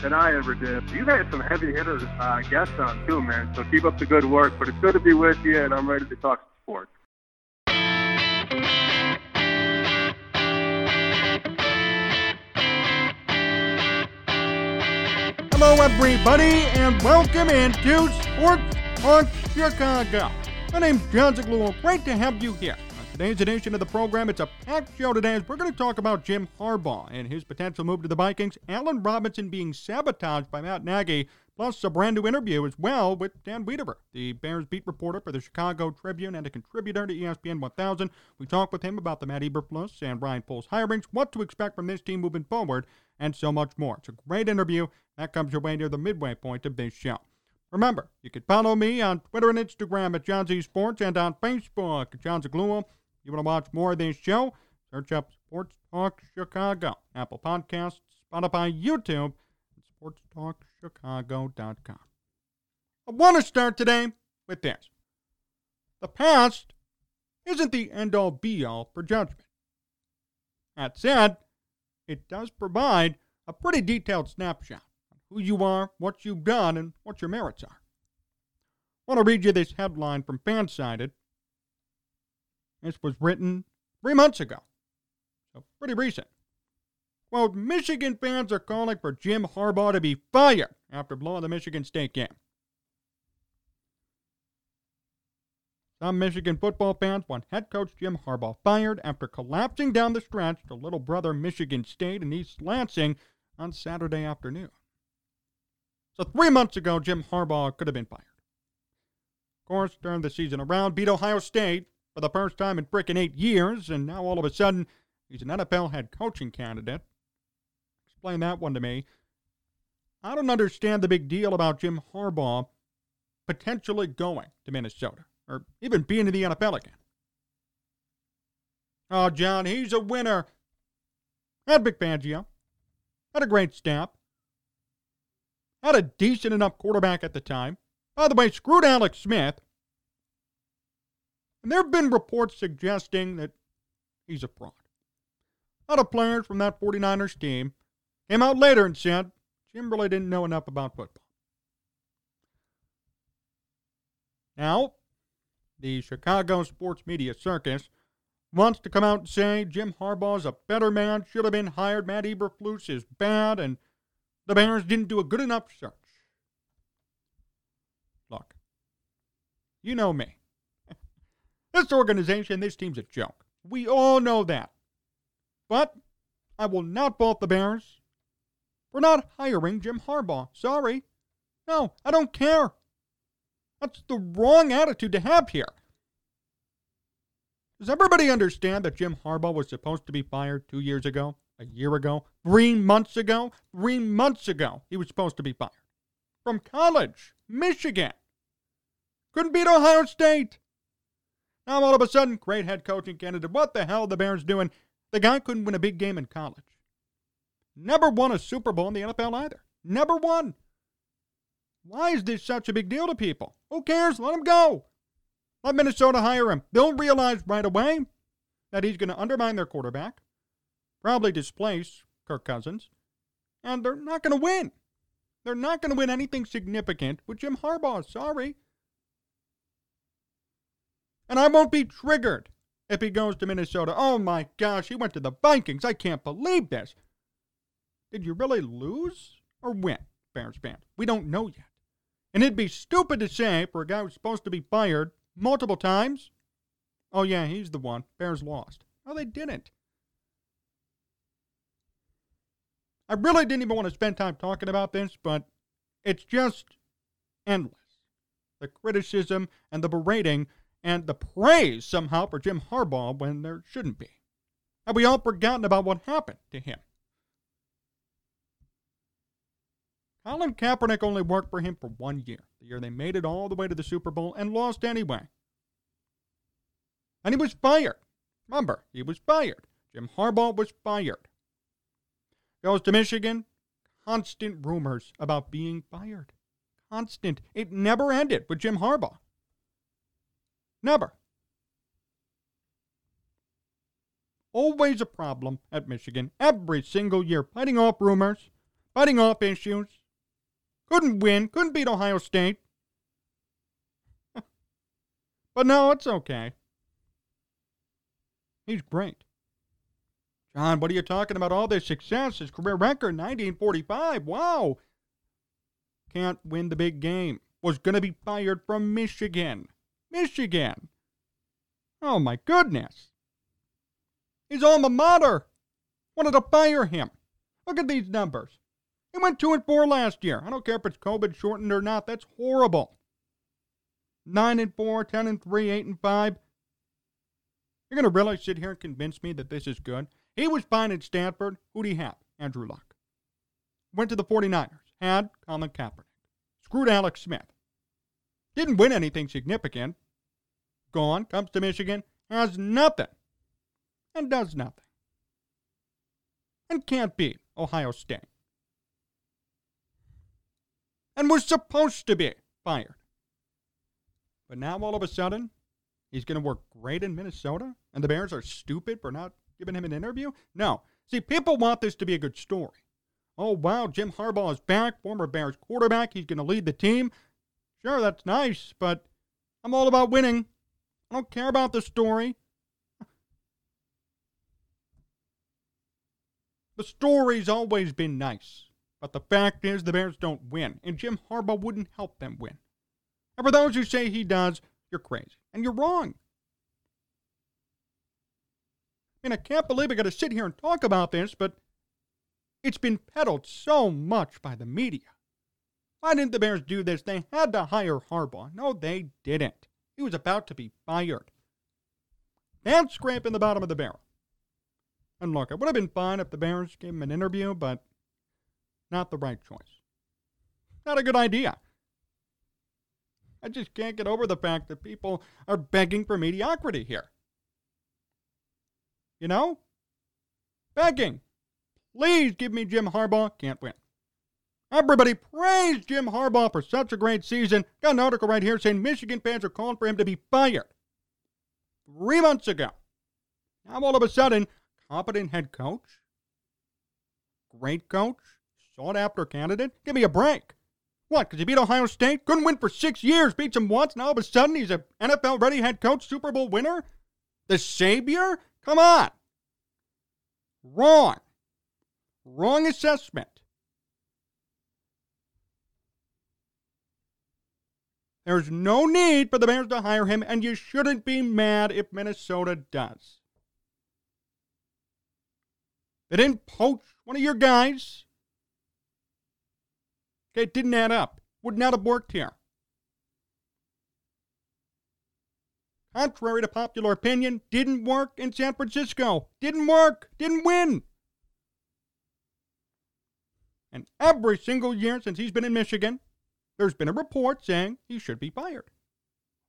than I ever did. You've had some heavy hitters uh, guests on too, man. So keep up the good work. But it's good to be with you, and I'm ready to talk sports. Hello, everybody, and welcome into Sports on Chicago. My name's Jon Zaghloul. Great to have you here. Today's edition of the program, it's a packed show today as we're going to talk about Jim Harbaugh and his potential move to the Vikings, Allen Robinson being sabotaged by Matt Nagy, plus a brand new interview as well with Dan Wiederer, the Bears beat reporter for the Chicago Tribune and a contributor to ESPN 1000. We talk with him about the Matt Eberflus and Ryan Poles hirings, what to expect from this team moving forward, and so much more. It's a great interview. That comes your way near the midway point of this show. Remember, you can follow me on Twitter and Instagram at Jon Z Sports and on Facebook at Jon Zaghloul. You want to watch more of this show? Search up Sports Talk Chicago, Apple Podcasts, Spotify, YouTube, and SportsTalkChicago.com. I want to start today with this. The past isn't the end all be all for judgment. That said, it does provide a pretty detailed snapshot of who you are, what you've done, and what your merits are. I want to read you this headline from Fansided. This was written three months ago, so pretty recent. Quote, Michigan fans are calling for Jim Harbaugh to be fired after blowing the Michigan State game. Some Michigan football fans want head coach Jim Harbaugh fired after collapsing down the stretch to little brother Michigan State in East Lansing on Saturday afternoon. So three months ago, Jim Harbaugh could have been fired. Of course, turned the season around, beat Ohio State for the first time in frickin' eight years, and now all of a sudden, he's an NFL head coaching candidate. Explain that one to me. I don't understand the big deal about Jim Harbaugh potentially going to Minnesota or even being in the NFL again. Oh, Jon, he's a winner. Had Vic Fangio. Had a great staff. Had a decent enough quarterback at the time. By the way, screwed Alex Smith. And there have been reports suggesting that he's a fraud. A lot of players from that 49ers team came out later and said Jim really didn't know enough about football. Now, the Chicago sports media circus wants to come out and say Jim Harbaugh's a better man, should have been hired, Matt Eberflus is bad, and the Bears didn't do a good enough search. Look, you know me. This organization, this team's a joke. We all know that. But I will not fault the Bears for not hiring Jim Harbaugh. Sorry. No, I don't care. That's the wrong attitude to have here. Does everybody understand that Jim Harbaugh was supposed to be fired two years ago, a year ago, three months ago? Three months ago, he was supposed to be fired. From college, Michigan. Couldn't beat Ohio State. Now all of a sudden, great head coaching candidate. What the hell are the Bears doing? The guy couldn't win a big game in college. Never won a Super Bowl in the NFL either. Never won. Why is this such a big deal to people? Who cares? Let him go. Let Minnesota hire him. They'll realize right away that he's going to undermine their quarterback, probably displace Kirk Cousins, and they're not going to win. They're not going to win anything significant with Jim Harbaugh. Sorry. And I won't be triggered if he goes to Minnesota. Oh my gosh, he went to the Vikings. I can't believe this. Did you really lose or win, Bears fans? We don't know yet. And it'd be stupid to say for a guy who's supposed to be fired multiple times, oh, yeah, he's the one. Bears lost. No, they didn't. I really didn't even want to spend time talking about this, but it's just endless. The criticism and the berating and the praise somehow for Jim Harbaugh when there shouldn't be. Have we all forgotten about what happened to him? Colin Kaepernick only worked for him for one year, the year they made it all the way to the Super Bowl and lost anyway. And he was fired. Remember, he was fired. Jim Harbaugh was fired. Goes to Michigan, constant rumors about being fired. Constant. It never ended with Jim Harbaugh. Never. Always a problem at Michigan every single year, fighting off rumors, fighting off issues. Couldn't win, couldn't beat Ohio State. but no, it's okay. He's great. Jon, what are you talking about? All this success, his career record, 1945. Wow. Can't win the big game. Was going to be fired from Michigan. Michigan. Oh, my goodness. His alma mater wanted to fire him. Look at these numbers. He went 2 and 4 last year. I don't care if it's COVID shortened or not. That's horrible. 9 and 4, 10 and 3, 8 and 5. You're going to really sit here and convince me that this is good? He was fine at Stanford. Who'd he have? Andrew Luck. Went to the 49ers. Had Colin Kaepernick. Screwed Alex Smith. Didn't win anything significant. Gone. Comes to Michigan. Has nothing. And does nothing. And can't beat Ohio State. And was supposed to be fired. But now all of a sudden, he's going to work great in Minnesota, and the Bears are stupid for not giving him an interview? No. See, people want this to be a good story. Oh, wow, Jim Harbaugh is back, former Bears quarterback. He's going to lead the team. Sure, that's nice, but I'm all about winning. I don't care about the story. The story's always been nice, but the fact is the Bears don't win, and Jim Harbaugh wouldn't help them win. And for those who say he does, you're crazy, and you're wrong. And I can't believe I got to sit here and talk about this, but it's been peddled so much by the media. Why didn't the Bears do this? They had to hire Harbaugh. No, they didn't. He was about to be fired. That's scraping the bottom of the barrel. And look, it would have been fine if the Bears gave him an interview, but not the right choice. Not a good idea. I just can't get over the fact that people are begging for mediocrity here. You know? Begging. Please give me Jim Harbaugh. Can't win. Everybody praised Jim Harbaugh for such a great season. Got an article right here saying Michigan fans are calling for him to be fired. Three months ago. Now all of a sudden, competent head coach, great coach, sought after candidate. Give me a break. What? Because he beat Ohio State? Couldn't win for six years, beats him once. Now all of a sudden he's an NFL ready head coach, Super Bowl winner? The savior? Come on. Wrong. Wrong assessment. There's no need for the Bears to hire him, and you shouldn't be mad if Minnesota does. They didn't poach one of your guys. Okay, it didn't add up. Would not have worked here. contrary to popular opinion, didn't work in San Francisco. Didn't work. Didn't win. And every single year since he's been in Michigan, there's been a report saying he should be fired.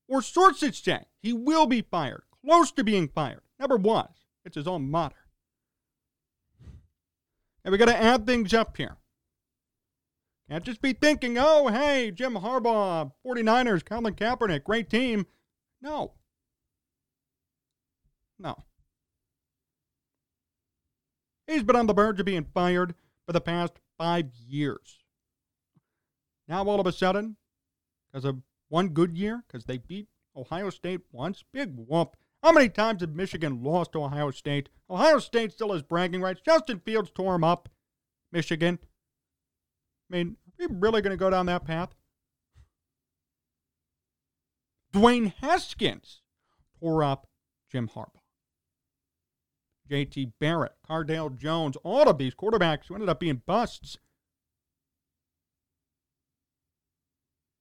Or sources say he will be fired, close to being fired. Never was. It's his own mater. And we got to add things up here. Can't just be thinking, oh, hey, Jim Harbaugh, 49ers, Colin Kaepernick, great team. No. No. He's been on the verge of being fired for the past five years. Now, all of a sudden, because of one good year, because they beat Ohio State once, big whoop. How many times have Michigan lost to Ohio State? Ohio State still has bragging rights. Justin Fields tore him up. Michigan. I mean, are we really going to go down that path? Dwayne Haskins tore up Jim Harbaugh. JT Barrett, Cardale Jones, all of these quarterbacks who ended up being busts.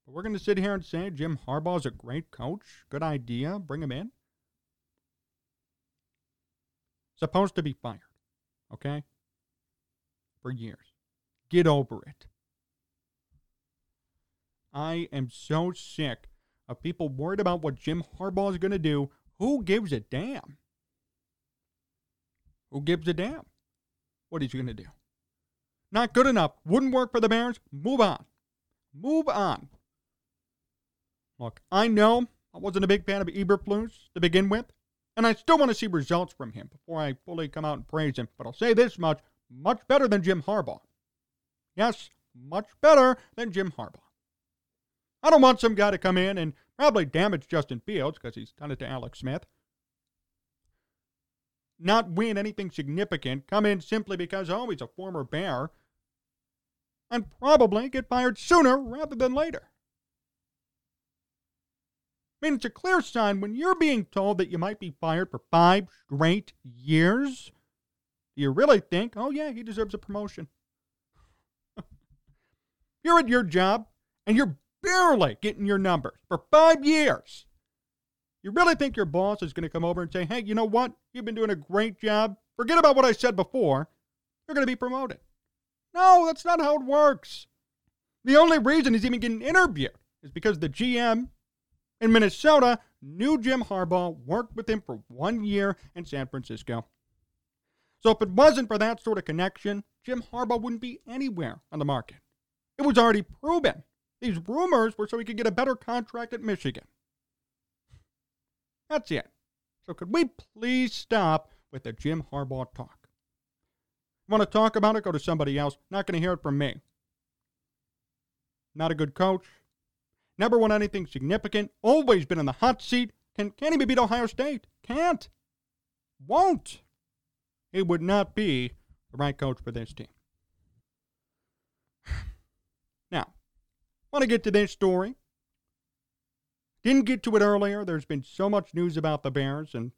But we're going to sit here and say Jim Harbaugh is a great coach. Good idea. Bring him in. Supposed to be fired. Okay? For years. Get over it. I am so sick of people worried about what Jim Harbaugh is going to do. Who gives a damn? Who gives a damn what he's going to do? Not good enough. Wouldn't work for the Bears. Move on. Move on. Look, I know I wasn't a big fan of Eberflus to begin with, and I still want to see results from him before I fully come out and praise him. But I'll say this much much better than Jim Harbaugh. Yes, much better than Jim Harbaugh. I don't want some guy to come in and probably damage Justin Fields because he's done it to Alex Smith. Not win anything significant, come in simply because, oh, he's a former Bear, and probably get fired sooner rather than later. I mean, it's a clear sign when you're being told that you might be fired for five straight years. You really think, oh, yeah, he deserves a promotion? you're at your job and you're barely getting your numbers for five years. You really think your boss is going to come over and say, hey, you know what? You've been doing a great job. Forget about what I said before. You're going to be promoted. No, that's not how it works. The only reason he's even getting interviewed is because the GM in Minnesota knew Jim Harbaugh, worked with him for one year in San Francisco. So if it wasn't for that sort of connection, Jim Harbaugh wouldn't be anywhere on the market. It was already proven. These rumors were so he could get a better contract at Michigan. That's it. So could we please stop with the Jim Harbaugh talk? Want to talk about it? Go to somebody else. Not going to hear it from me. Not a good coach, Never won anything significant. Always been in the hot seat. Can, can't even beat Ohio State. Can't. Won't. He would not be the right coach for this team. Now, want to get to this story. Didn't get to it earlier. There's been so much news about the Bears, and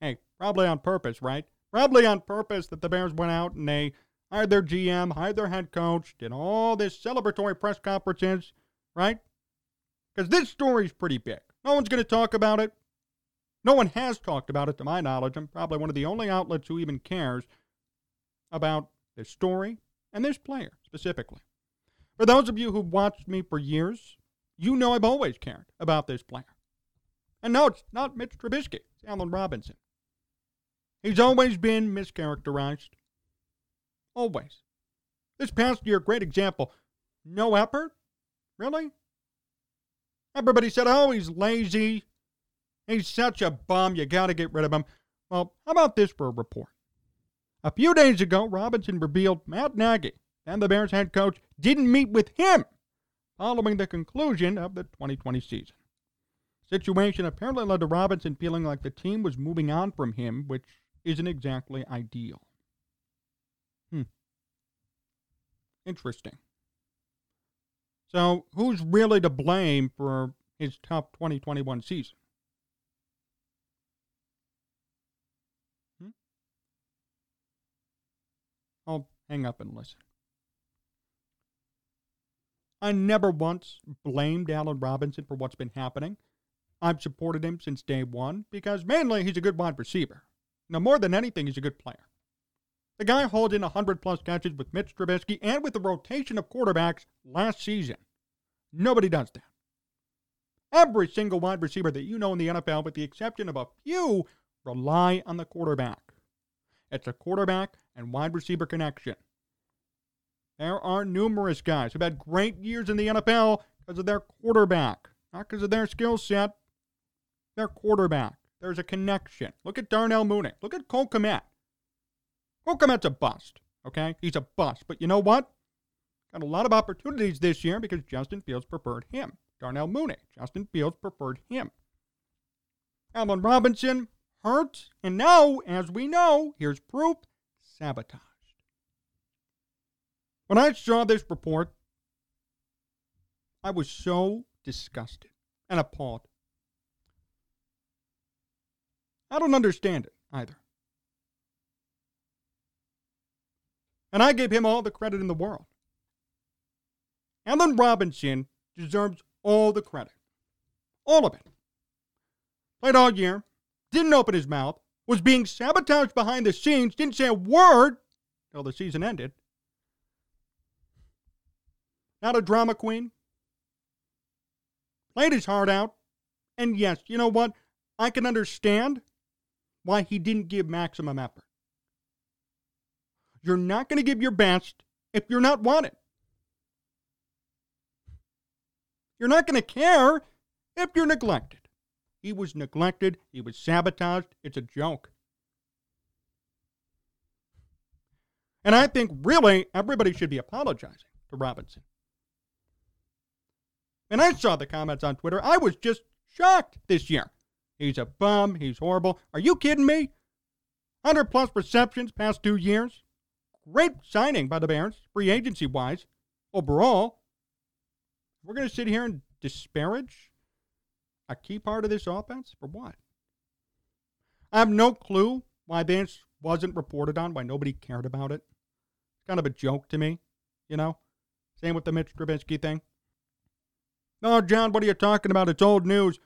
hey, probably on purpose, right? Probably on purpose that the Bears went out and they hired their GM, hired their head coach, did all this celebratory press conferences, right? Because this story is pretty big. No one's going to talk about it. No one has talked about it, to my knowledge. I'm probably one of the only outlets who even cares about this story and this player specifically. For those of you who've watched me for years, you know I've always cared about this player. And no, it's not Mitch Trubisky, it's Allen Robinson. He's always been mischaracterized. Always. This past year, great example. No effort? Really? Everybody said, oh, he's lazy. He's such a bum. You got to get rid of him. Well, how about this for a report? A few days ago, Robinson revealed Matt Nagy and the Bears head coach didn't meet with him following the conclusion of the 2020 season. Situation apparently led to Robinson feeling like the team was moving on from him, which isn't exactly ideal. Hmm. Interesting. So, who's really to blame for his tough 2021 season? Hmm? I'll hang up and listen. I never once blamed Allen Robinson for what's been happening. I've supported him since day one because mainly he's a good wide receiver. Now, more than anything, he's a good player. The guy hauled in 100 plus catches with Mitch Trubisky and with the rotation of quarterbacks last season. Nobody does that. Every single wide receiver that you know in the NFL, with the exception of a few, rely on the quarterback. It's a quarterback and wide receiver connection. There are numerous guys who've had great years in the NFL because of their quarterback, not because of their skill set. Their quarterback. There's a connection. Look at Darnell Mooney. Look at Cole Kmet. Cole Kmet's a bust, okay? He's a bust. But you know what? Got a lot of opportunities this year because Justin Fields preferred him. Darnell Mooney, Justin Fields preferred him. Allen Robinson, hurt, and now, as we know, here's proof sabotaged. When I saw this report, I was so disgusted and appalled. I don't understand it either. And I give him all the credit in the world. Allen Robinson deserves all the credit. All of it. Played all year, didn't open his mouth, was being sabotaged behind the scenes, didn't say a word till the season ended. Not a drama queen. Played his heart out. And yes, you know what? I can understand why he didn't give maximum effort. You're not going to give your best if you're not wanted. You're not going to care if you're neglected. He was neglected. He was sabotaged. It's a joke. And I think really everybody should be apologizing to Robinson. And I saw the comments on Twitter. I was just shocked this year. He's a bum. He's horrible. Are you kidding me? 100 plus receptions past two years. Great signing by the Bears, free agency wise. Overall, we're going to sit here and disparage a key part of this offense? For what? I have no clue why this wasn't reported on, why nobody cared about it. It's kind of a joke to me, you know? Same with the Mitch Trubisky thing. No, Jon, what are you talking about? It's old news.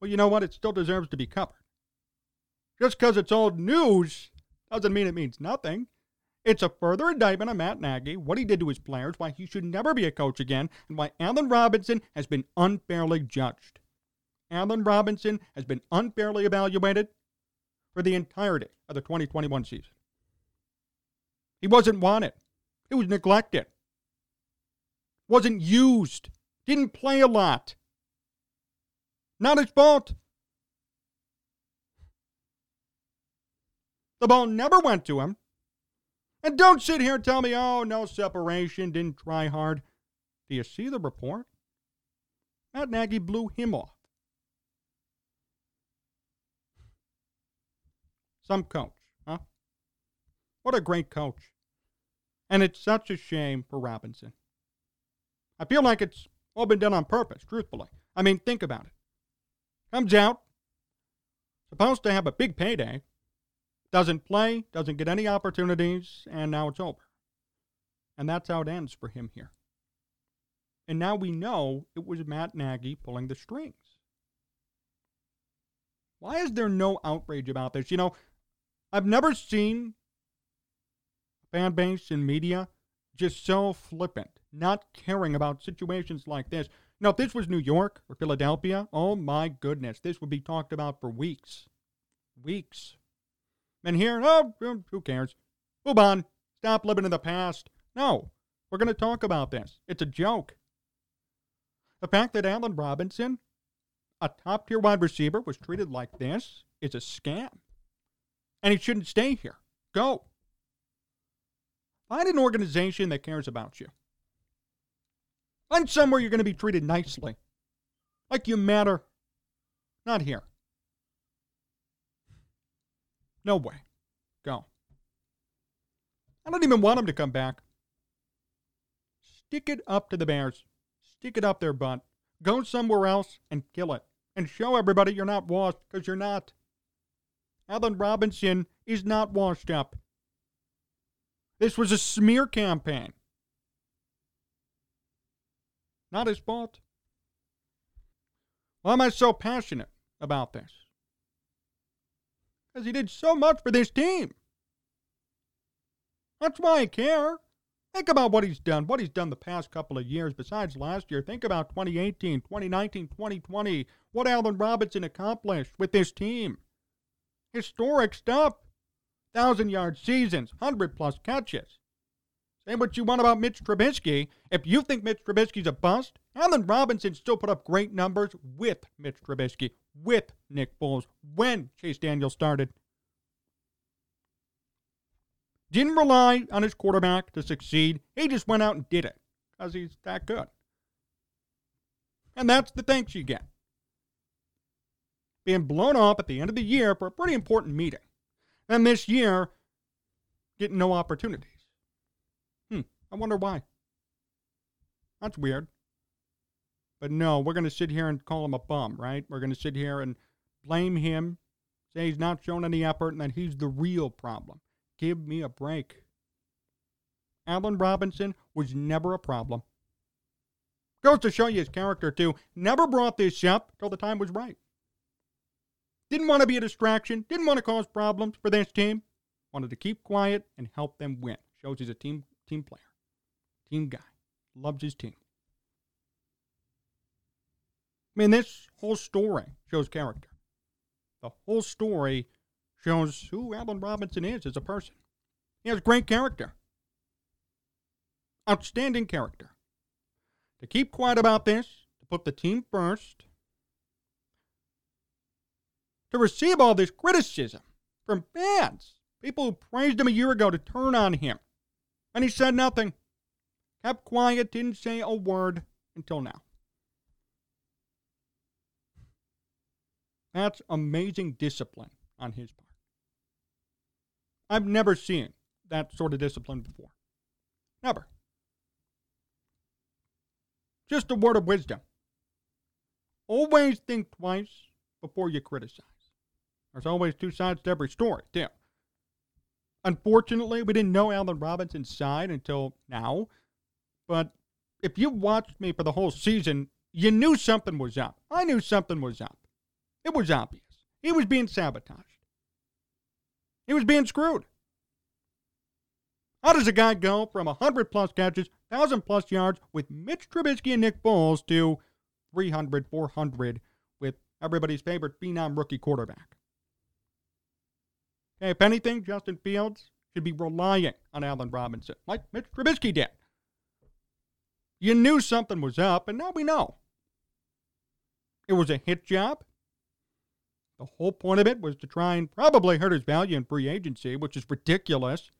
Well, you know what? It still deserves to be covered. Just because it's old news doesn't mean it means nothing. It's a further indictment on Matt Nagy, what he did to his players, why he should never be a coach again, and why Allen Robinson has been unfairly judged. Allen Robinson has been unfairly evaluated for the entirety of the 2021 season. He wasn't wanted. He was neglected. Wasn't used. Didn't play a lot. Not his fault. The ball never went to him. And don't sit here and tell me, oh, no separation, didn't try hard. Do you see the report? Matt Nagy blew him off. Some coach, huh? What a great coach. And it's such a shame for Robinson. I feel like it's all been done on purpose, truthfully. I mean, think about it. Comes out, supposed to have a big payday, doesn't play, doesn't get any opportunities, and now it's over. And that's how it ends for him here. And now we know it was Matt Nagy pulling the strings. Why is there no outrage about this? You know, I've never seen fan base and media just so flippant, not caring about situations like this. Now, if this was New York or Philadelphia, oh my goodness, this would be talked about for weeks. Weeks. And here, oh, who cares? Move on. Stop living in the past. No, we're going to talk about this. It's a joke. The fact that Allen Robinson, a top tier wide receiver, was treated like this is a scam and he shouldn't stay here. Go. Find an organization that cares about you. Find somewhere you're going to be treated nicely, like you matter. Not here. No way. Go. I don't even want him to come back. Stick it up to the Bears. Stick it up their butt. Go somewhere else and kill it. And show everybody you're not washed, because you're not. Allen Robinson is not washed up. This was a smear campaign. Not his fault. Why am I so passionate about this? Because he did so much for this team. That's why I care. Think about what he's done, what he's done the past couple of years besides last year. Think about 2018, 2019, 2020, what Allen Robinson accomplished with this team. Historic stuff. Thousand yard seasons, 100 plus catches. Say what you want about Mitch Trubisky. If you think Mitch Trubisky's a bust, Allen Robinson still put up great numbers with Mitch Trubisky, with Nick Foles, when Chase Daniel started. Didn't rely on his quarterback to succeed. He just went out and did it because he's that good. And that's the thanks you get being blown up at the end of the year for a pretty important meeting. And this year, getting no opportunities. Hmm, I wonder why. That's weird. But no, we're going to sit here and call him a bum, right? We're going to sit here and blame him, say he's not shown any effort and that he's the real problem. Give me a break. Allen Robinson was never a problem. Goes to show you his character, too. Never brought this up till the time was right. Didn't want to be a distraction, didn't want to cause problems for this team. Wanted to keep quiet and help them win. Shows he's a team team player, team guy. Loves his team. I mean, this whole story shows character. The whole story shows who Allen Robinson is as a person. He has great character. Outstanding character. To keep quiet about this, to put the team first, to receive all this criticism from fans, people who praised him a year ago to turn on him. And he said nothing. Kept quiet, didn't say a word until now. That's amazing discipline on his part. I've never seen that sort of discipline before. Never. Just a word of wisdom. Always think twice before you criticize. There's always two sides to every story, too. Unfortunately, we didn't know Allen Robinson's side until now. But if you watched me for the whole season, you knew something was up. I knew something was up. It was obvious. He was being sabotaged. He was being screwed. How does a guy go from 100 plus catches, 1,000 plus yards with Mitch Trubisky and Nick Foles to 300, 400 with everybody's favorite phenom rookie quarterback? Okay, if anything, Justin Fields should be relying on Allen Robinson, like Mitch Trubisky did. You knew something was up, and now we know. It was a hit job. The whole point of it was to try and probably hurt his value in free agency, which is ridiculous.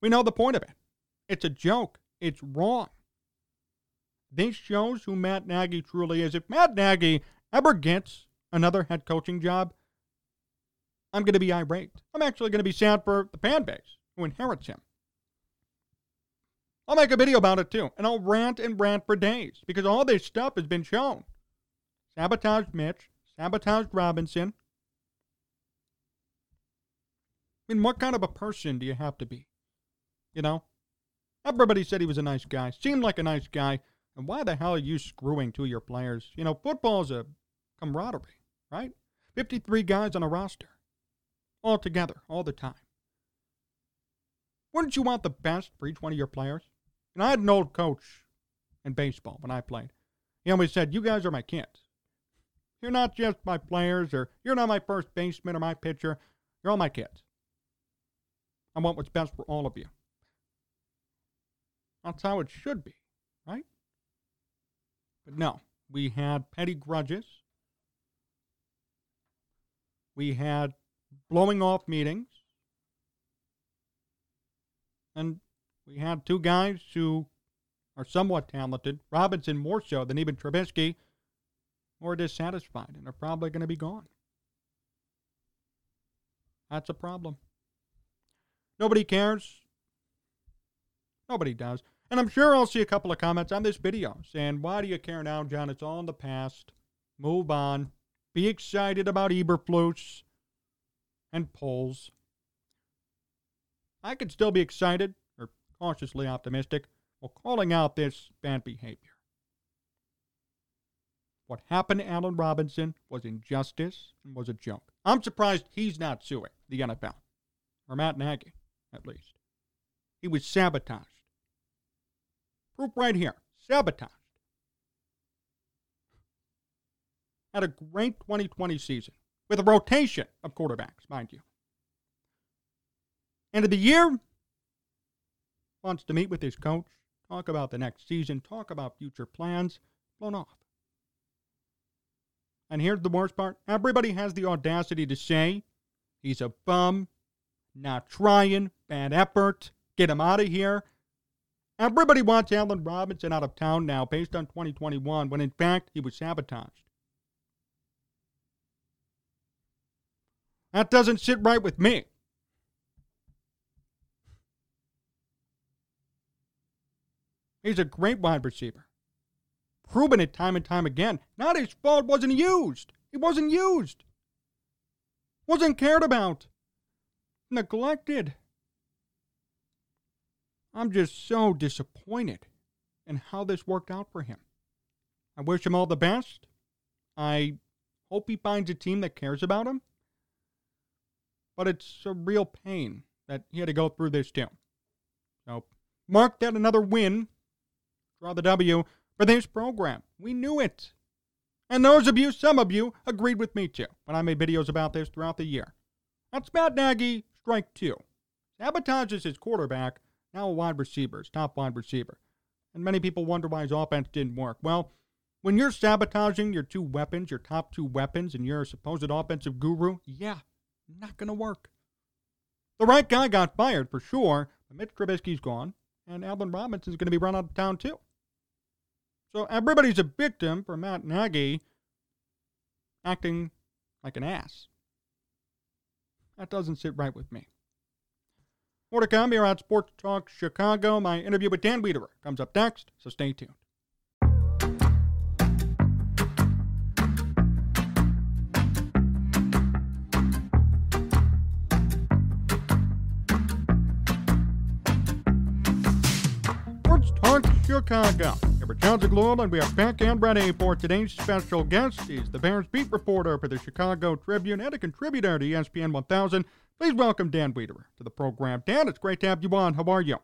We know the point of it. It's a joke. It's wrong. This shows who Matt Nagy truly is. If Matt Nagy ever gets another head coaching job, I'm going to be irate. I'm actually going to be sad for the fan base who inherits him. I'll make a video about it too, and I'll rant and rant for days because all this stuff has been shown. Sabotaged Mitch, sabotaged Robinson. I mean, what kind of a person do you have to be? You know? Everybody said he was a nice guy, seemed like a nice guy. And why the hell are you screwing two of your players? You know, football's a camaraderie, right? 53 guys on a roster, all together, all the time. Wouldn't you want the best for each one of your players? And I had an old coach in baseball when I played. He always said, You guys are my kids. You're not just my players, or you're not my first baseman or my pitcher. You're all my kids. I want what's best for all of you. That's how it should be, right? But no, we had petty grudges. We had blowing off meetings. And we had two guys who are somewhat talented, Robinson more so than even Trubisky, more dissatisfied and are probably going to be gone. That's a problem. Nobody cares. Nobody does. And I'm sure I'll see a couple of comments on this video saying, Why do you care now, Jon? It's all in the past. Move on. Be excited about Eberflus and Poles. I could still be excited or cautiously optimistic while calling out this bad behavior. What happened to Allen Robinson was injustice and was a joke. I'm surprised he's not suing the NFL, or Matt Nagy, at least. He was sabotaged. Proof right here sabotaged. Had a great 2020 season with a rotation of quarterbacks, mind you. End of the year, wants to meet with his coach, talk about the next season, talk about future plans, blown off. And here's the worst part everybody has the audacity to say he's a bum, not trying, bad effort, get him out of here. Everybody wants Allen Robinson out of town now based on 2021, when in fact he was sabotaged. That doesn't sit right with me. He's a great wide receiver. Proven it time and time again. Not his fault wasn't used. He wasn't used. wasn't cared about, neglected. I'm just so disappointed in how this worked out for him. I wish him all the best. I hope he finds a team that cares about him. But it's a real pain that he had to go through this too. So, mark that another win. Draw the W for this program. We knew it. And those of you, some of you, agreed with me too when I made videos about this throughout the year. That's Matt Nagy, strike two. Sabotages his quarterback, now a wide receiver, his top wide receiver. And many people wonder why his offense didn't work. Well, when you're sabotaging your two weapons, your top two weapons, and you're a supposed offensive guru, yeah, not going to work. The right guy got fired for sure, but Mitch Trubisky's gone, and Allen Robinson's going to be run out of town too. So everybody's a victim for Matt Nagy acting like an ass. That doesn't sit right with me. More to come here on Sports Talk Chicago. My interview with Dan Wiederer comes up next, so stay tuned. Chicago. We're Jon Zaghloul, and we are back and ready for today's special guest. He's the Bears beat reporter for the Chicago Tribune and a contributor to ESPN 1000. Please welcome Dan Wiederer to the program. Dan, it's great to have you on. How are you?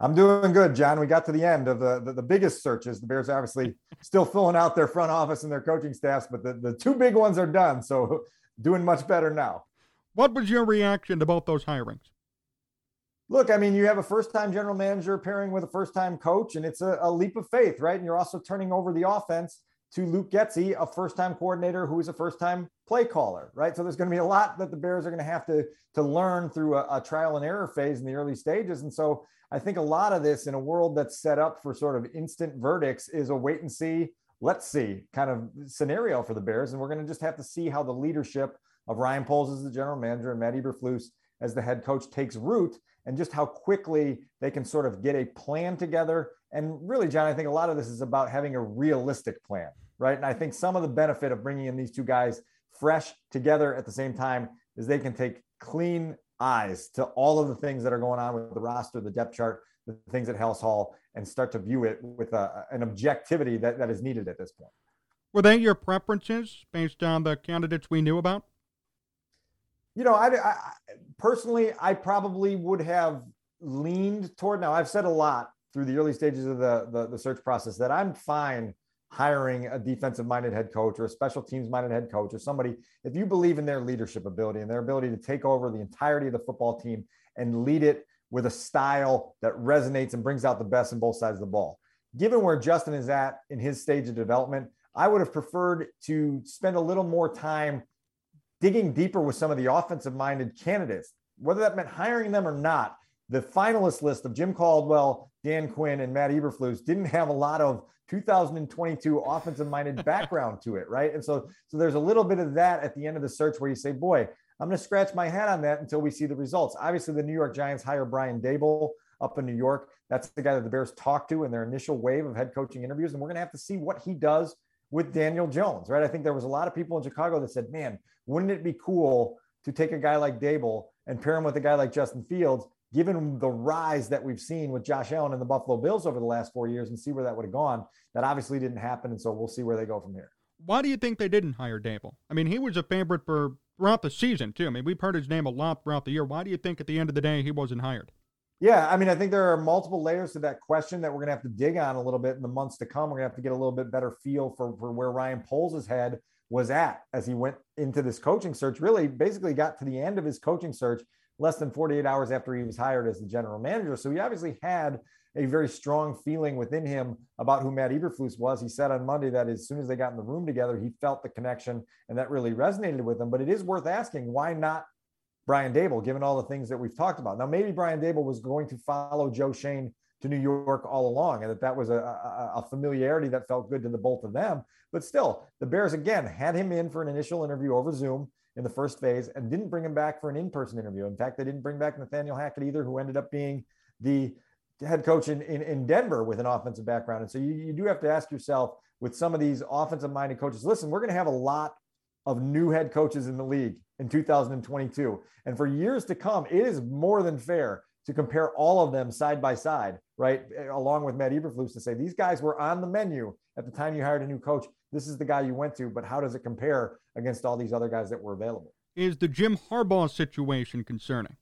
I'm doing good, Jon. We got to the end of the, the, the biggest searches. The Bears are obviously still filling out their front office and their coaching staffs, but the, the two big ones are done. So doing much better now. What was your reaction to both those hirings? Look, I mean, you have a first time general manager pairing with a first time coach, and it's a, a, leap of faith, right? And you're also turning over the offense to Luke Getsy, a first time coordinator who is a first time play caller, right? So there's going to be a lot that the Bears are going to have to, to learn through a, a trial and error phase in the early stages. And so I think a lot of this in a world that's set up for sort of instant verdicts is a wait and see, let's see kind of scenario for the Bears. And we're going to just have to see how the leadership of Ryan Poles as the general manager and Matt Eberflus as the head coach takes root and just how quickly they can sort of get a plan together. And really, Jon, I think a lot of this is about having a realistic plan, right? And I think some of the benefit of bringing in these two guys fresh together at the same time is they can take clean eyes to all of the things that are going on with the roster, the depth chart, the things at Halas Hall, and start to view it with a, an objectivity that, that is needed at this point. Were they your preferences based on the candidates we knew about? You know, I, I, personally, I probably would have leaned toward. Now, I've said a lot through the early stages of the, the, the search process that I'm fine hiring a defensive minded head coach or a special teams minded head coach or somebody if you believe in their leadership ability and their ability to take over the entirety of the football team and lead it with a style that resonates and brings out the best in both sides of the ball. Given where Justin is at in his stage of development, I would have preferred to spend a little more time digging deeper with some of the offensive minded candidates, whether that meant hiring them or not. The finalist list of Jim Caldwell, Dan Quinn, and Matt Eberflus didn't have a lot of 2022 offensive minded background to it, right? And so, so there's a little bit of that at the end of the search where you say, boy, I'm going to scratch my head on that until we see the results. Obviously, the New York Giants hire Brian Daboll up in New York. That's the guy that the Bears talked to in their initial wave of head coaching interviews. And we're going to have to see what he does with Daniel Jones, right? I think there was a lot of people in Chicago that said, man, wouldn't it be cool to take a guy like Daboll and pair him with a guy like Justin Fields, given the rise that we've seen with Josh Allen and the Buffalo Bills over the last four years and see where that would have gone? That obviously didn't happen. And so we'll see where they go from here. Why do you think they didn't hire Daboll? I mean, he was a favorite for throughout the season, too. I mean, we've heard his name a lot throughout the year. Why do you think at the end of the day he wasn't hired? Yeah, I mean, I think there are multiple layers to that question that we're going to have to dig on a little bit in the months to come. We're going to have to get a little bit better feel for, for where Ryan Poles' head was at as he went into this coaching search. Really, basically got to the end of his coaching search less than 48 hours after he was hired as the general manager. So he obviously had a very strong feeling within him about who Matt Eberflus was. He said on Monday that as soon as they got in the room together, he felt the connection and that really resonated with him. But it is worth asking why not Brian Daboll, given all the things that we've talked about. Now, maybe Brian Daboll was going to follow Joe Schoen to New York all along, and that that was a, a, a, familiarity that felt good to the both of them. But still, the Bears again had him in for an initial interview over Zoom in the first phase and didn't bring him back for an in-person interview. In fact, they didn't bring back Nathaniel Hackett either, who ended up being the head coach in, in, in Denver with an offensive background. And so you, you do have to ask yourself with some of these offensive minded coaches, listen, we're going to have a lot of new head coaches in the league in 2022. And for years to come, it is more than fair to compare all of them side by side, right? Along with Matt Eberflus to say these guys were on the menu at the time you hired a new coach. This is the guy you went to, but how does it compare against all these other guys that were available? Is the Jim Harbaugh situation concerning?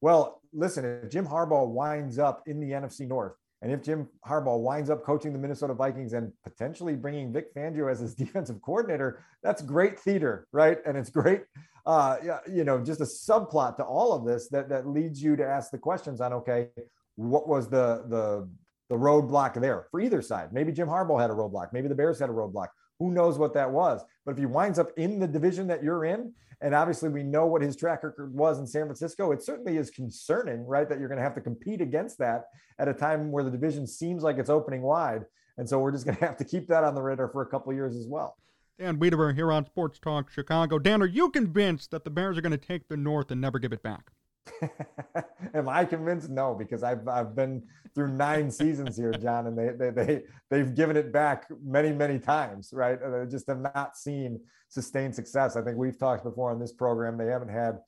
Well, listen, if Jim Harbaugh winds up in the NFC North, and if Jim Harbaugh winds up coaching the Minnesota Vikings and potentially bringing Vic Fangio as his defensive coordinator, that's great theater, right? And it's great, uh, you know, just a subplot to all of this that that leads you to ask the questions on okay, what was the the the roadblock there for either side? Maybe Jim Harbaugh had a roadblock, maybe the Bears had a roadblock. Who knows what that was? But if he winds up in the division that you're in, and obviously we know what his track record was in San Francisco, it certainly is concerning, right? That you're going to have to compete against that at a time where the division seems like it's opening wide. And so we're just going to have to keep that on the radar for a couple years as well. Dan Wiederer here on Sports Talk Chicago. Dan, are you convinced that the Bears are going to take the North and never give it back? Am I convinced? No, because I've I've been through nine seasons here, Jon, and they they they they've given it back many many times, right? Uh, they just have not seen sustained success. I think we've talked before on this program. They haven't had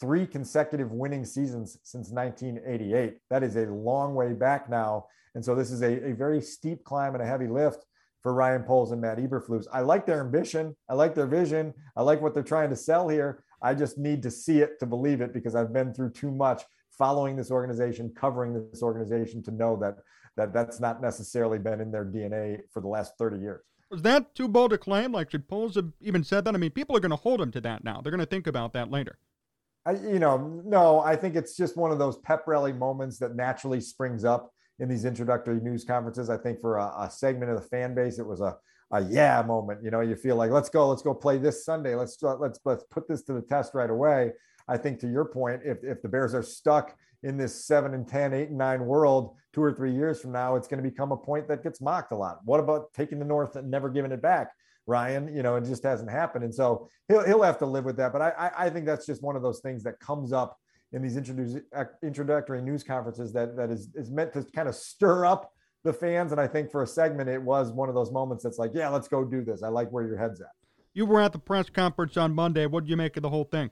three consecutive winning seasons since 1988. That is a long way back now, and so this is a, a very steep climb and a heavy lift for Ryan Poles and Matt Eberflus. I like their ambition. I like their vision. I like what they're trying to sell here. I just need to see it to believe it because I've been through too much following this organization, covering this organization to know that that that's not necessarily been in their DNA for the last 30 years. Was that too bold a claim? Like, should Poles have even said that? I mean, people are going to hold him to that now. They're going to think about that later. I, you know, no, I think it's just one of those pep rally moments that naturally springs up in these introductory news conferences. I think for a, a segment of the fan base, it was a a yeah moment. You know, you feel like let's go, let's go play this Sunday. Let's let's let's put this to the test right away. I think to your point, if if the Bears are stuck in this seven and 10, eight and nine world two or three years from now, it's going to become a point that gets mocked a lot. What about taking the North and never giving it back? Ryan, you know, it just hasn't happened. And so he'll, he'll have to live with that. But I, I think that's just one of those things that comes up in these introductory news conferences that, that is, is meant to kind of stir up the fans. And I think for a segment, it was one of those moments that's like, yeah, let's go do this. I like where your head's at. You were at the press conference on Monday. What did you make of the whole thing?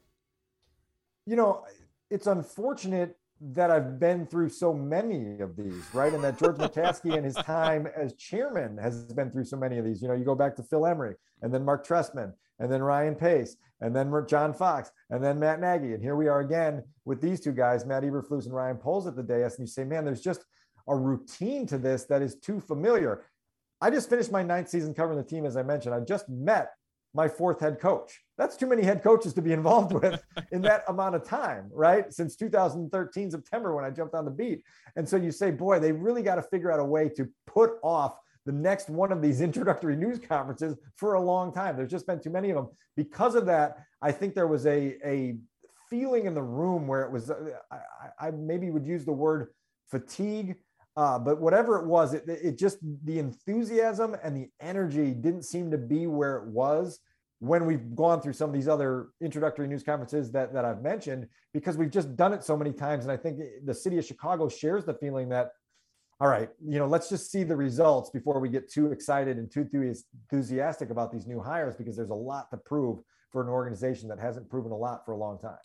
You know, it's unfortunate that I've been through so many of these, right? And that George McCaskey and his time as chairman has been through so many of these. You know, you go back to Phil Emery and then Mark Trestman and then Ryan Pace and then John Fox and then Matt Nagy. And here we are again with these two guys, Matt Eberflus and Ryan Poles at the dais. And you say, man, there's just a routine to this that is too familiar. I just finished my ninth season covering the team, as I mentioned. I just met my fourth head coach. That's too many head coaches to be involved with in that amount of time, right? Since 2013 September when I jumped on the beat. And so you say, boy, they really got to figure out a way to put off the next one of these introductory news conferences for a long time. There's just been too many of them. Because of that, I think there was a, a feeling in the room where it was, uh, I, I maybe would use the word fatigue uh, but whatever it was, it, it just the enthusiasm and the energy didn't seem to be where it was when we've gone through some of these other introductory news conferences that, that I've mentioned, because we've just done it so many times. And I think the city of Chicago shares the feeling that, all right, you know, let's just see the results before we get too excited and too enthusiastic about these new hires, because there's a lot to prove for an organization that hasn't proven a lot for a long time.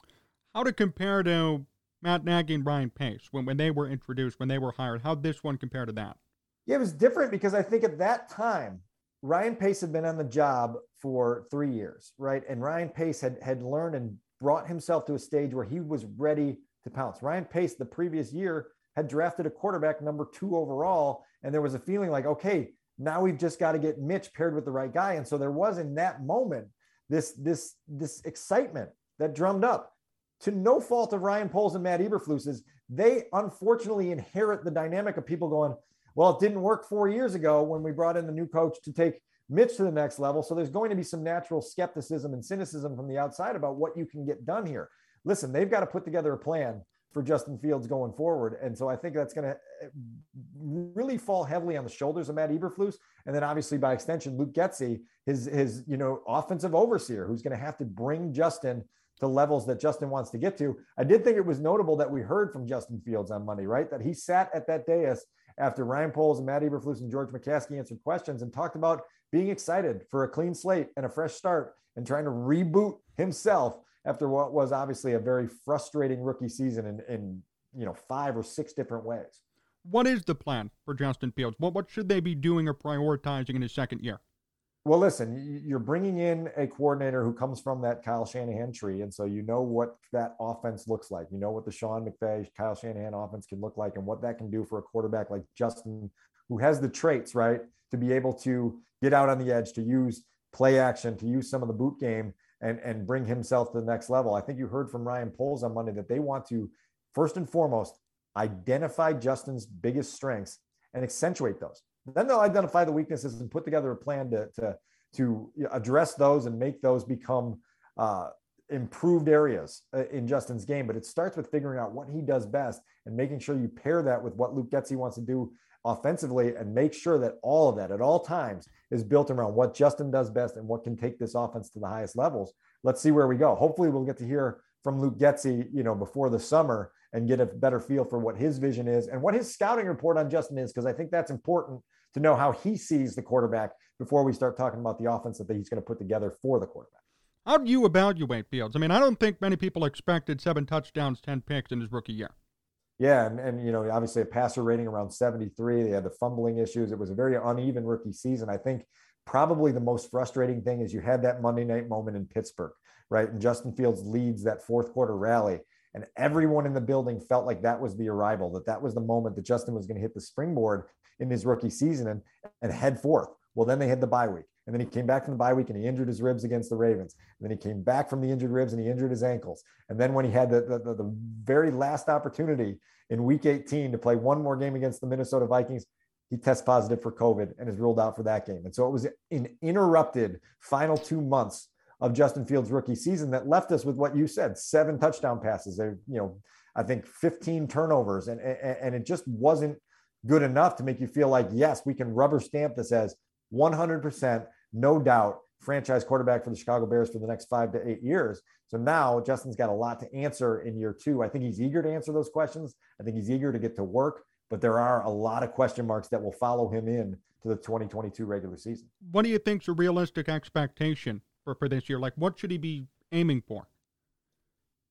How to compare to Matt Nagy and Ryan Pace when, when they were introduced, when they were hired? How this one compared to that? Yeah, it was different because I think at that time, Ryan Pace had been on the job for three years, right? And Ryan Pace had had learned and brought himself to a stage where he was ready to pounce. Ryan Pace, the previous year, had drafted a quarterback number two overall, and there was a feeling like, okay, now we've just got to get Mitch paired with the right guy. And so there was in that moment this this this excitement that drummed up to no fault of Ryan Poles and Matt Eberflus's, they unfortunately inherit the dynamic of people going, well, it didn't work four years ago when we brought in the new coach to take Mitch to the next level. So there's going to be some natural skepticism and cynicism from the outside about what you can get done here. Listen, they've got to put together a plan for Justin Fields going forward. And so I think that's going to eh, really fall heavily on the shoulders of Matt Eberflus. And then obviously by extension, Luke Getsy, his, his, you know, offensive overseer, who's going to have to bring Justin to levels that Justin wants to get to. I did think it was notable that we heard from Justin Fields on Monday, right? That he sat at that dais after Ryan Poles and Matt Eberflus and George McCaskey answered questions and talked about being excited for a clean slate and a fresh start and trying to reboot himself after what was obviously a very frustrating rookie season in, in you know five or six different ways. What is the plan for Justin Fields? What what should they be doing or prioritizing in his second year? Well, listen, you're bringing in a coordinator who comes from that Kyle Shanahan tree. And so you know what that offense looks like. You know what the Sean McVay, Kyle Shanahan offense can look like and what that can do for a quarterback like Justin, who has the traits, right, to be able to get out on the edge, to use play action, to use some of the boot game and, and bring himself to the next level. I think you heard from Ryan Poles on Monday that they want to, first and foremost, identify Justin's biggest strengths and accentuate those. Then they'll identify the weaknesses and put together a plan to, to, to address those and make those become uh, improved areas uh, in Justin's game. But it starts with figuring out what he does best and making sure you pair that with what Luke Getsy wants to do offensively and make sure that all of that at all times is built around what Justin does best and what can take this offense to the highest levels. Let's see where we go. Hopefully we'll get to hear from Luke Getsy, you know, before the summer and get a better feel for what his vision is and what his scouting report on Justin is, because I think that's important to know how he sees the quarterback before we start talking about the offense that he's going to put together for the quarterback. How do you evaluate Fields? I mean, I don't think many people expected seven touchdowns, 10 picks in his rookie year. Yeah, and, and you know, obviously a passer rating around 73. They had the fumbling issues. It was a very uneven rookie season. I think probably the most frustrating thing is you had that Monday night moment in Pittsburgh, right? And Justin Fields leads that fourth quarter rally. And everyone in the building felt like that was the arrival, that that was the moment that Justin was going to hit the springboard in his rookie season and, and head forth. Well, then they had the bye week. And then he came back from the bye week and he injured his ribs against the Ravens. And then he came back from the injured ribs and he injured his ankles. And then when he had the, the, the very last opportunity in week 18 to play one more game against the Minnesota Vikings, he tests positive for COVID and is ruled out for that game. And so it was an interrupted final two months of Justin Fields' rookie season that left us with what you said seven touchdown passes, you know, I think 15 turnovers. And, and, and it just wasn't good enough to make you feel like, yes, we can rubber stamp this as 100%, no doubt, franchise quarterback for the Chicago Bears for the next five to eight years. So now Justin's got a lot to answer in year two. I think he's eager to answer those questions. I think he's eager to get to work, but there are a lot of question marks that will follow him in to the 2022 regular season. What do you think's a realistic expectation for, for this year? Like, what should he be aiming for?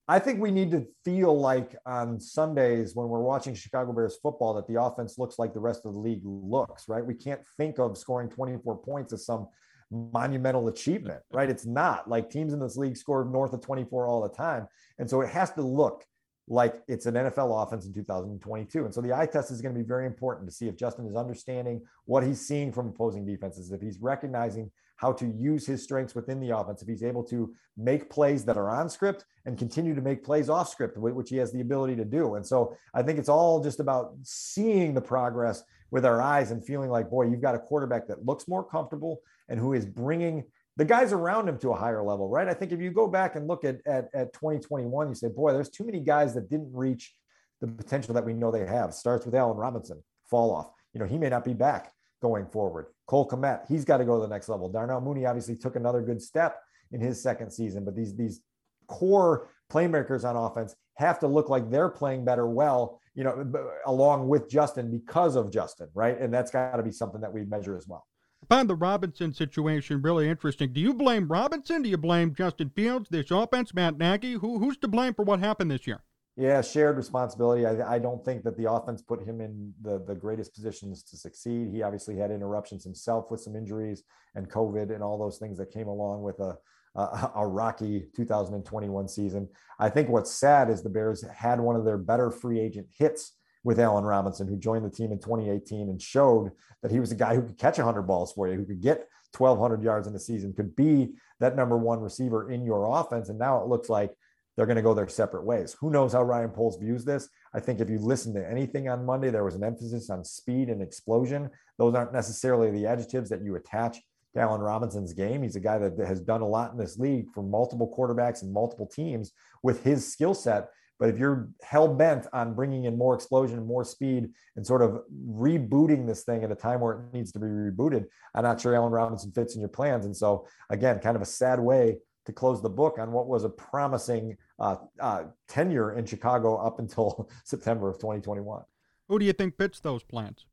I think we need to feel like on Sundays when we're watching Chicago Bears football that the offense looks like the rest of the league looks, right? We can't think of scoring 24 points as some monumental achievement, right? It's not like teams in this league score north of 24 all the time. And so it has to look like it's an NFL offense in 2022. And so the eye test is going to be very important to see if Justin is understanding what he's seeing from opposing defenses, if he's recognizing how to use his strengths within the offense. If he's able to make plays that are on script and continue to make plays off script, which he has the ability to do. And so I think it's all just about seeing the progress with our eyes and feeling like, boy, you've got a quarterback that looks more comfortable and who is bringing the guys around him to a higher level, right? I think if you go back and look at, at, at 2021, you say, boy, there's too many guys that didn't reach the potential that we know they have. Starts with Allen Robinson, fall off. You know, he may not be back going forward. Cole Kmet, he's got to go to the next level. Darnell Mooney obviously took another good step in his second season, but these these core playmakers on offense have to look like they're playing better well, you know, along with Justin because of Justin, right? And that's got to be something that we measure as well. Find the Robinson situation really interesting. Do you blame Robinson? Do you blame Justin Fields, this offense, Matt Nagy? Who, who's to blame for what happened this year? Yeah, shared responsibility. I, I, don't think that the offense put him in the, the greatest positions to succeed. He obviously had interruptions himself with some injuries and COVID and all those things that came along with a, a, a rocky 2021 season. I think what's sad is the Bears had one of their better free agent hits with Allen Robinson, who joined the team in 2018 and showed that he was a guy who could catch 100 balls for you, who could get 1,200 yards in a season, could be that number one receiver in your offense. And now it looks like they're going to go their separate ways. Who knows how Ryan Poles views this? I think if you listen to anything on Monday, there was an emphasis on speed and explosion. Those aren't necessarily the adjectives that you attach to Allen Robinson's game. He's a guy that has done a lot in this league for multiple quarterbacks and multiple teams with his skill set. But if you're hell bent on bringing in more explosion and more speed and sort of rebooting this thing at a time where it needs to be rebooted, I'm not sure Allen Robinson fits in your plans. And so, again, kind of a sad way to close the book on what was a promising uh, uh, tenure in Chicago up until September of 2021. Who do you think fits those plans?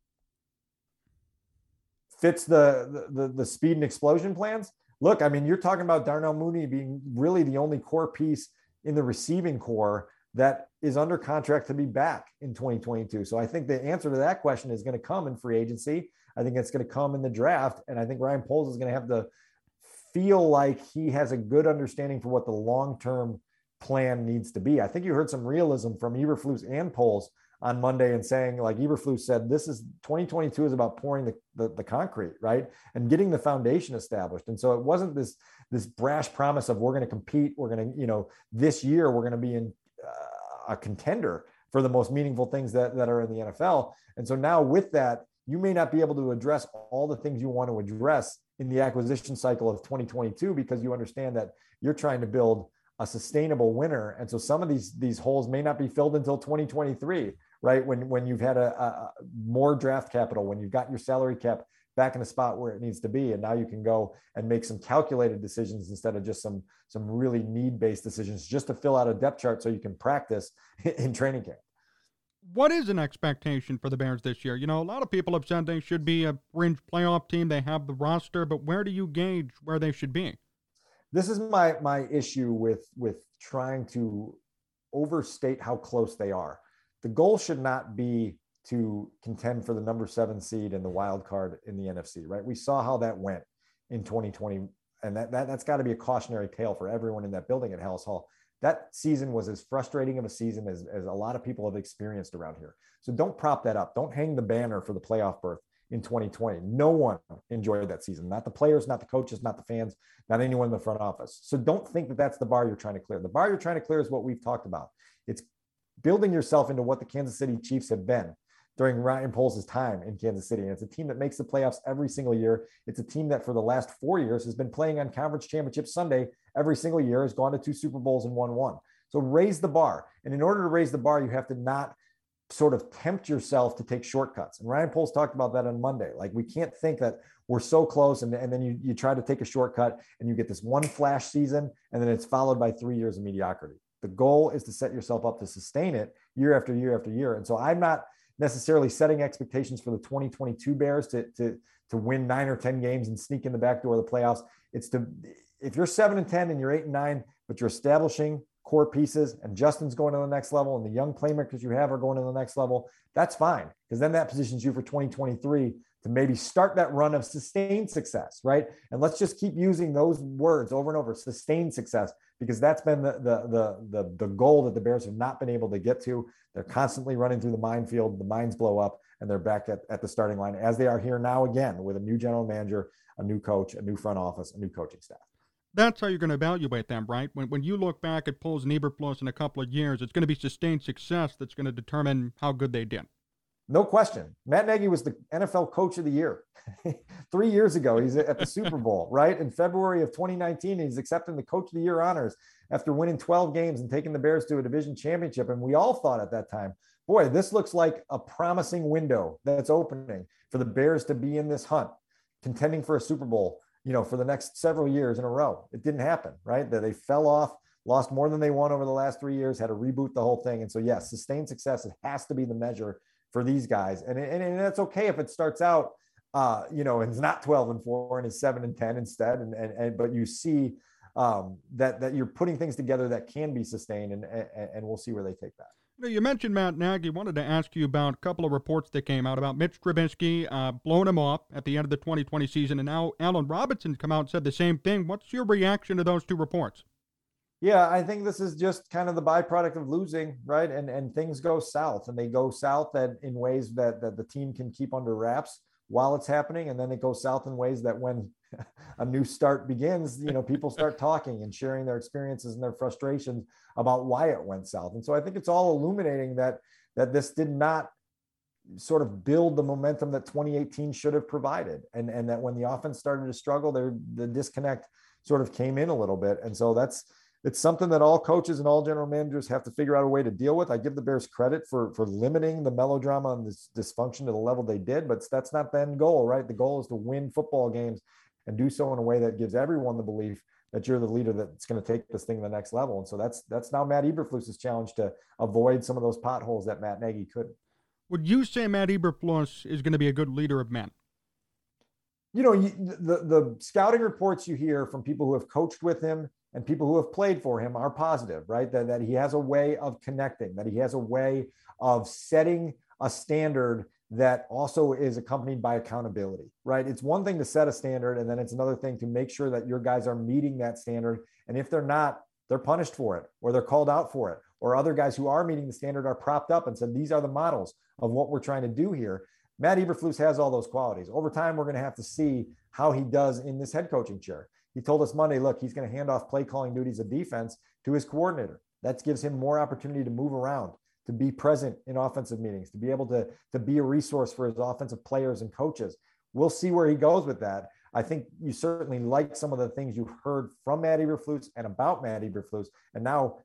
fits the, the the speed and explosion plans. Look, I mean, you're talking about Darnell Mooney being really the only core piece in the receiving corps that is under contract to be back in 2022. So I think the answer to that question is going to come in free agency. I think it's going to come in the draft, and I think Ryan Poles is going to have to feel like he has a good understanding for what the long term plan needs to be. I think you heard some realism from Eberflus and Poles on Monday and saying, like Eberflus said, this is 2022 is about pouring the, the, the, concrete, right? And getting the foundation established. And so it wasn't this, this brash promise of we're going to compete. We're going to, you know, this year we're going to be in uh, a contender for the most meaningful things that, that are in the NFL. And so now with that, you may not be able to address all the things you want to address in the acquisition cycle of 2022 because you understand that you're trying to build a sustainable winner. And so some of these these holes may not be filled until 2023 right? When when you've had a, a, more draft capital, when you've got your salary cap back in the spot where it needs to be, and now you can go and make some calculated decisions instead of just some some really need based decisions, just to fill out a depth chart so you can practice in training camp. What is an expectation for the Bears this year? You know, a lot of people have said they should be a fringe playoff team. They have the roster, but where do you gauge where they should be? This is my my issue with with trying to overstate how close they are the goal should not be to contend for the number seven seed and the wild card in the NFC, right? We saw how that went in 2020, and that, that that's got to be a cautionary tale for everyone in that building at Halas Hall. That season was as frustrating of a season as, as a lot of people have experienced around here. So don't prop that up. Don't hang the banner for the playoff berth in 2020. No one enjoyed that season, not the players, not the coaches, not the fans, not anyone in the front office. So don't think that that's the bar you're trying to clear. The bar you're trying to clear is what we've talked about. It's building yourself into what the Kansas City Chiefs have been during Ryan Poles' time in Kansas City. And it's a team that makes the playoffs every single year. It's a team that for the last four years has been playing on conference championship Sunday every single year, has gone to two Super Bowls and won one. So raise the bar. And in order to raise the bar, you have to not sort of tempt yourself to take shortcuts. And Ryan Poles talked about that on Monday. Like we can't think that we're so close and, and then you, you try to take a shortcut and you get this one flash season and then it's followed by three years of mediocrity. The goal is to set yourself up to sustain it year after year after year. And so I'm not necessarily setting expectations for the 2022 Bears to, to, to win nine or 10 games and sneak in the back door of the playoffs. It's to, if you're seven and 10 and you're eight and nine, but you're establishing core pieces and Justin's going to the next level and the young playmakers you have are going to the next level, that's fine. Because then that positions you for 2023 to maybe start that run of sustained success, right? And let's just keep using those words over and over, sustained success, because that's been the, the the the the, goal that the Bears have not been able to get to. They're constantly running through the minefield, the mines blow up, and they're back at, at the starting line as they are here now again with a new general manager, a new coach, a new front office, a new coaching staff. That's how you're going to evaluate them, right? When, when you look back at Poles and Eberflus in a couple of years, it's going to be sustained success that's going to determine how good they did. No question. Matt Nagy was the NFL coach of the year three years ago. He's at the Super Bowl, right? In February of 2019, he's accepting the coach of the year honors after winning 12 games and taking the Bears to a division championship. And we all thought at that time, boy, this looks like a promising window that's opening for the Bears to be in this hunt, contending for a Super Bowl, you know, for the next several years in a row. It didn't happen, right? That they fell off, lost more than they won over the last three years, had to reboot the whole thing. And so, yes, sustained success, it has to be the measure for these guys. And, and, and that's okay if it starts out, uh, you know, and it's not 12 and four and it's seven and 10 instead. And, and, and but you see um, that, that you're putting things together that can be sustained and, and, and we'll see where they take that. You mentioned Matt Nagy. Wanted to ask you about a couple of reports that came out about Mitch Trubisky uh, blowing him off at the end of the 2020 season, and now Allen Robinson come out and said the same thing. What's your reaction to those two reports? Yeah, I think this is just kind of the byproduct of losing, right? And and things go south, and they go south in ways that that the team can keep under wraps while it's happening, and then it goes south in ways that when a new start begins, you know, people start talking and sharing their experiences and their frustrations about why it went south. And so I think it's all illuminating that that this did not sort of build the momentum that 2018 should have provided, and and that when the offense started to struggle, there the disconnect sort of came in a little bit, and so that's it's something that all coaches and all general managers have to figure out a way to deal with. I give the Bears credit for for limiting the melodrama and this dysfunction to the level they did, but that's not the end goal, right? The goal is to win football games and do so in a way that gives everyone the belief that you're the leader that's going to take this thing to the next level. And so that's that's now Matt Eberflus's challenge to avoid some of those potholes that Matt Nagy couldn't. Would you say Matt Eberflus is going to be a good leader of men? you know, you, the the scouting reports you hear from people who have coached with him and people who have played for him are positive, right? That that he has a way of connecting, that he has a way of setting a standard that also is accompanied by accountability, right? It's one thing to set a standard, and then it's another thing to make sure that your guys are meeting that standard. And if they're not, they're punished for it, or they're called out for it, or other guys who are meeting the standard are propped up and said, These are the models of what we're trying to do here. Matt Eberflus has all those qualities. Over time, we're going to have to see how he does in this head coaching chair. He told us Monday, look, he's going to hand off play calling duties of defense to his coordinator. That gives him more opportunity to move around, to be present in offensive meetings, to be able to, to be a resource for his offensive players and coaches. We'll see where he goes with that. I think you certainly like some of the things you've heard from Matt Eberflus and about Matt Eberflus. And now,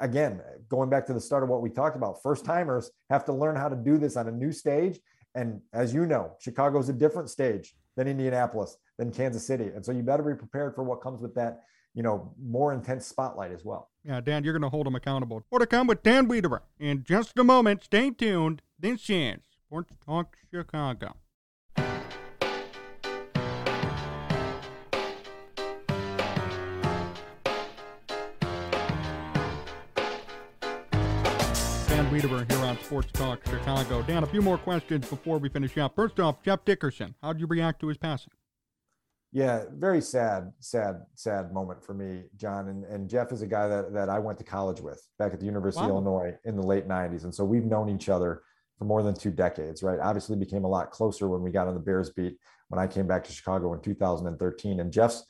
again, going back to the start of what we talked about, first timers have to learn how to do this on a new stage and as you know, Chicago's a different stage than Indianapolis, than Kansas City. And so you better be prepared for what comes with that, you know, more intense spotlight as well. Yeah, Dan, you're going to hold them accountable. More to come with Dan Wiederer. In just a moment, stay tuned. This is Sports Talk Chicago. Dan Wiederer here on Sports Talk Chicago. Dan, a few more questions before we finish up. First off, Jeff Dickerson, how did you react to his passing? Yeah, very sad, sad, sad moment for me, Jon. And, and Jeff is a guy that, that I went to college with back at the University wow. of Illinois in the late 90s. And so we've known each other for more than two decades, right? Obviously became a lot closer when we got on the Bears beat when I came back to Chicago in 2013. And Jeff's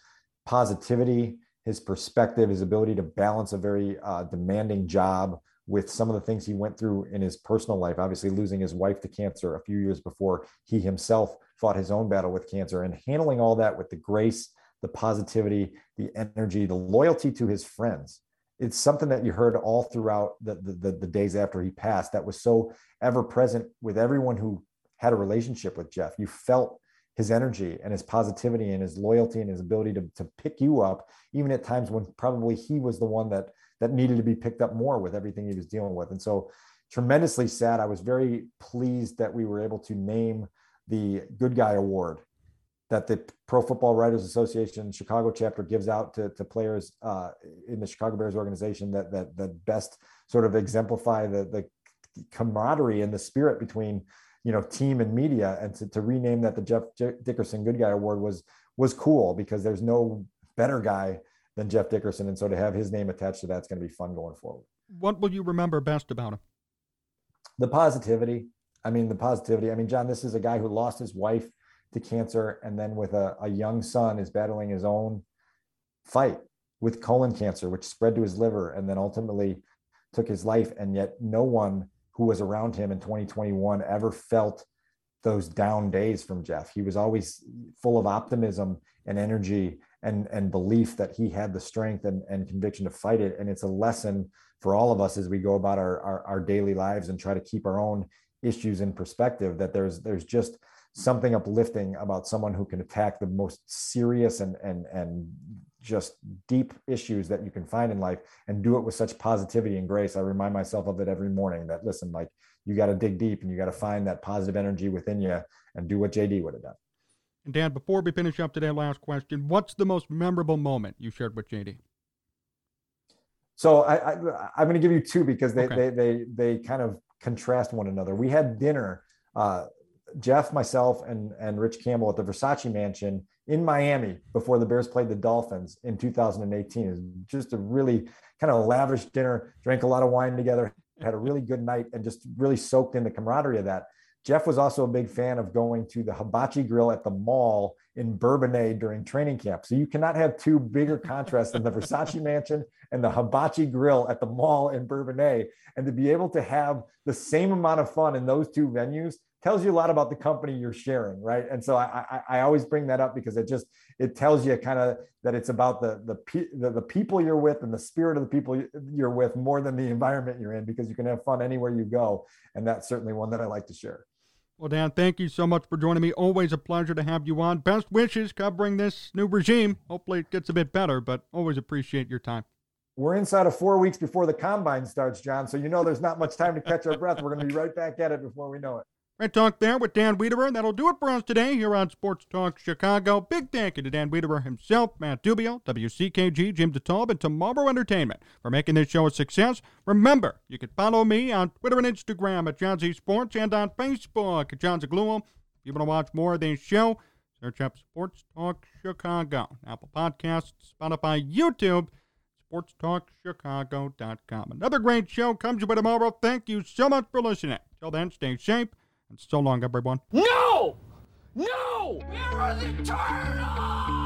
positivity, his perspective, his ability to balance a very uh, demanding job with some of the things he went through in his personal life, obviously losing his wife to cancer a few years before he himself fought his own battle with cancer and handling all that with the grace, the positivity, the energy, the loyalty to his friends. It's something that you heard all throughout the, the, the days after he passed that was so ever present with everyone who had a relationship with Jeff. You felt his energy and his positivity and his loyalty and his ability to, to pick you up, even at times when probably he was the one that that needed to be picked up more with everything he was dealing with. And so tremendously sad. I was very pleased that we were able to name the Good Guy Award that the Pro Football Writers Association Chicago chapter gives out to, to players uh, in the Chicago Bears organization that that that best sort of exemplify the the camaraderie and the spirit between you know team and media and to, to rename that the Jeff Dickerson Good Guy Award was was cool because there's no better guy than Jeff Dickerson. And so to have his name attached to that's going to be fun going forward. What will you remember best about him? The positivity. I mean, the positivity. I mean, Jon, this is a guy who lost his wife to cancer and then with a, a young son is battling his own fight with colon cancer, which spread to his liver and then ultimately took his life. And yet no one who was around him in 2021 ever felt those down days from Jeff. He was always full of optimism and energy and and belief that he had the strength and, and conviction to fight it. And it's a lesson for all of us as we go about our, our, our daily lives and try to keep our own issues in perspective that there's there's just something uplifting about someone who can attack the most serious and and and just deep issues that you can find in life and do it with such positivity and grace. I remind myself of it every morning that listen like you got to dig deep and you got to find that positive energy within you and do what jd would have done and Dan, before we finish up today, last question: What's the most memorable moment you shared with JD? So I, I am going to give you two because they, okay. they they they kind of contrast one another. We had dinner, uh, Jeff, myself, and and Rich Campbell at the Versace Mansion in Miami before the Bears played the Dolphins in 2018. It was just a really kind of lavish dinner. Drank a lot of wine together, had a really good night, and just really soaked in the camaraderie of that. Jeff was also a big fan of going to the Hibachi Grill at the mall in Bourbonnais during training camp. So you cannot have two bigger contrasts than the Versace Mansion and the Hibachi Grill at the mall in Bourbonnais. And to be able to have the same amount of fun in those two venues tells you a lot about the company you're sharing, right? And so I, I, I always bring that up because it just it tells you kind of that it's about the, the the the people you're with and the spirit of the people you're with more than the environment you're in because you can have fun anywhere you go, and that's certainly one that I like to share. Well, Dan, thank you so much for joining me. Always a pleasure to have you on. Best wishes covering this new regime. Hopefully, it gets a bit better, but always appreciate your time. We're inside of four weeks before the combine starts, Jon. So you know there's not much time to catch our breath. We're going to be right back at it before we know it. Great talk there with Dan Wiederer. That'll do it for us today here on Sports Talk Chicago. Big thank you to Dan Wiederer himself, Matt Dubio, WCKG, Jim DeTalb, and Tomorrow Entertainment for making this show a success. Remember, you can follow me on Twitter and Instagram at John Z Sports and on Facebook at Jon Zaghloul. If you want to watch more of this show, search up Sports Talk Chicago, Apple Podcasts, Spotify, YouTube, sportstalkchicago.com. Another great show comes your way tomorrow. Thank you so much for listening. Till then, stay safe and so long, everyone. No! No! Mirrors eternal!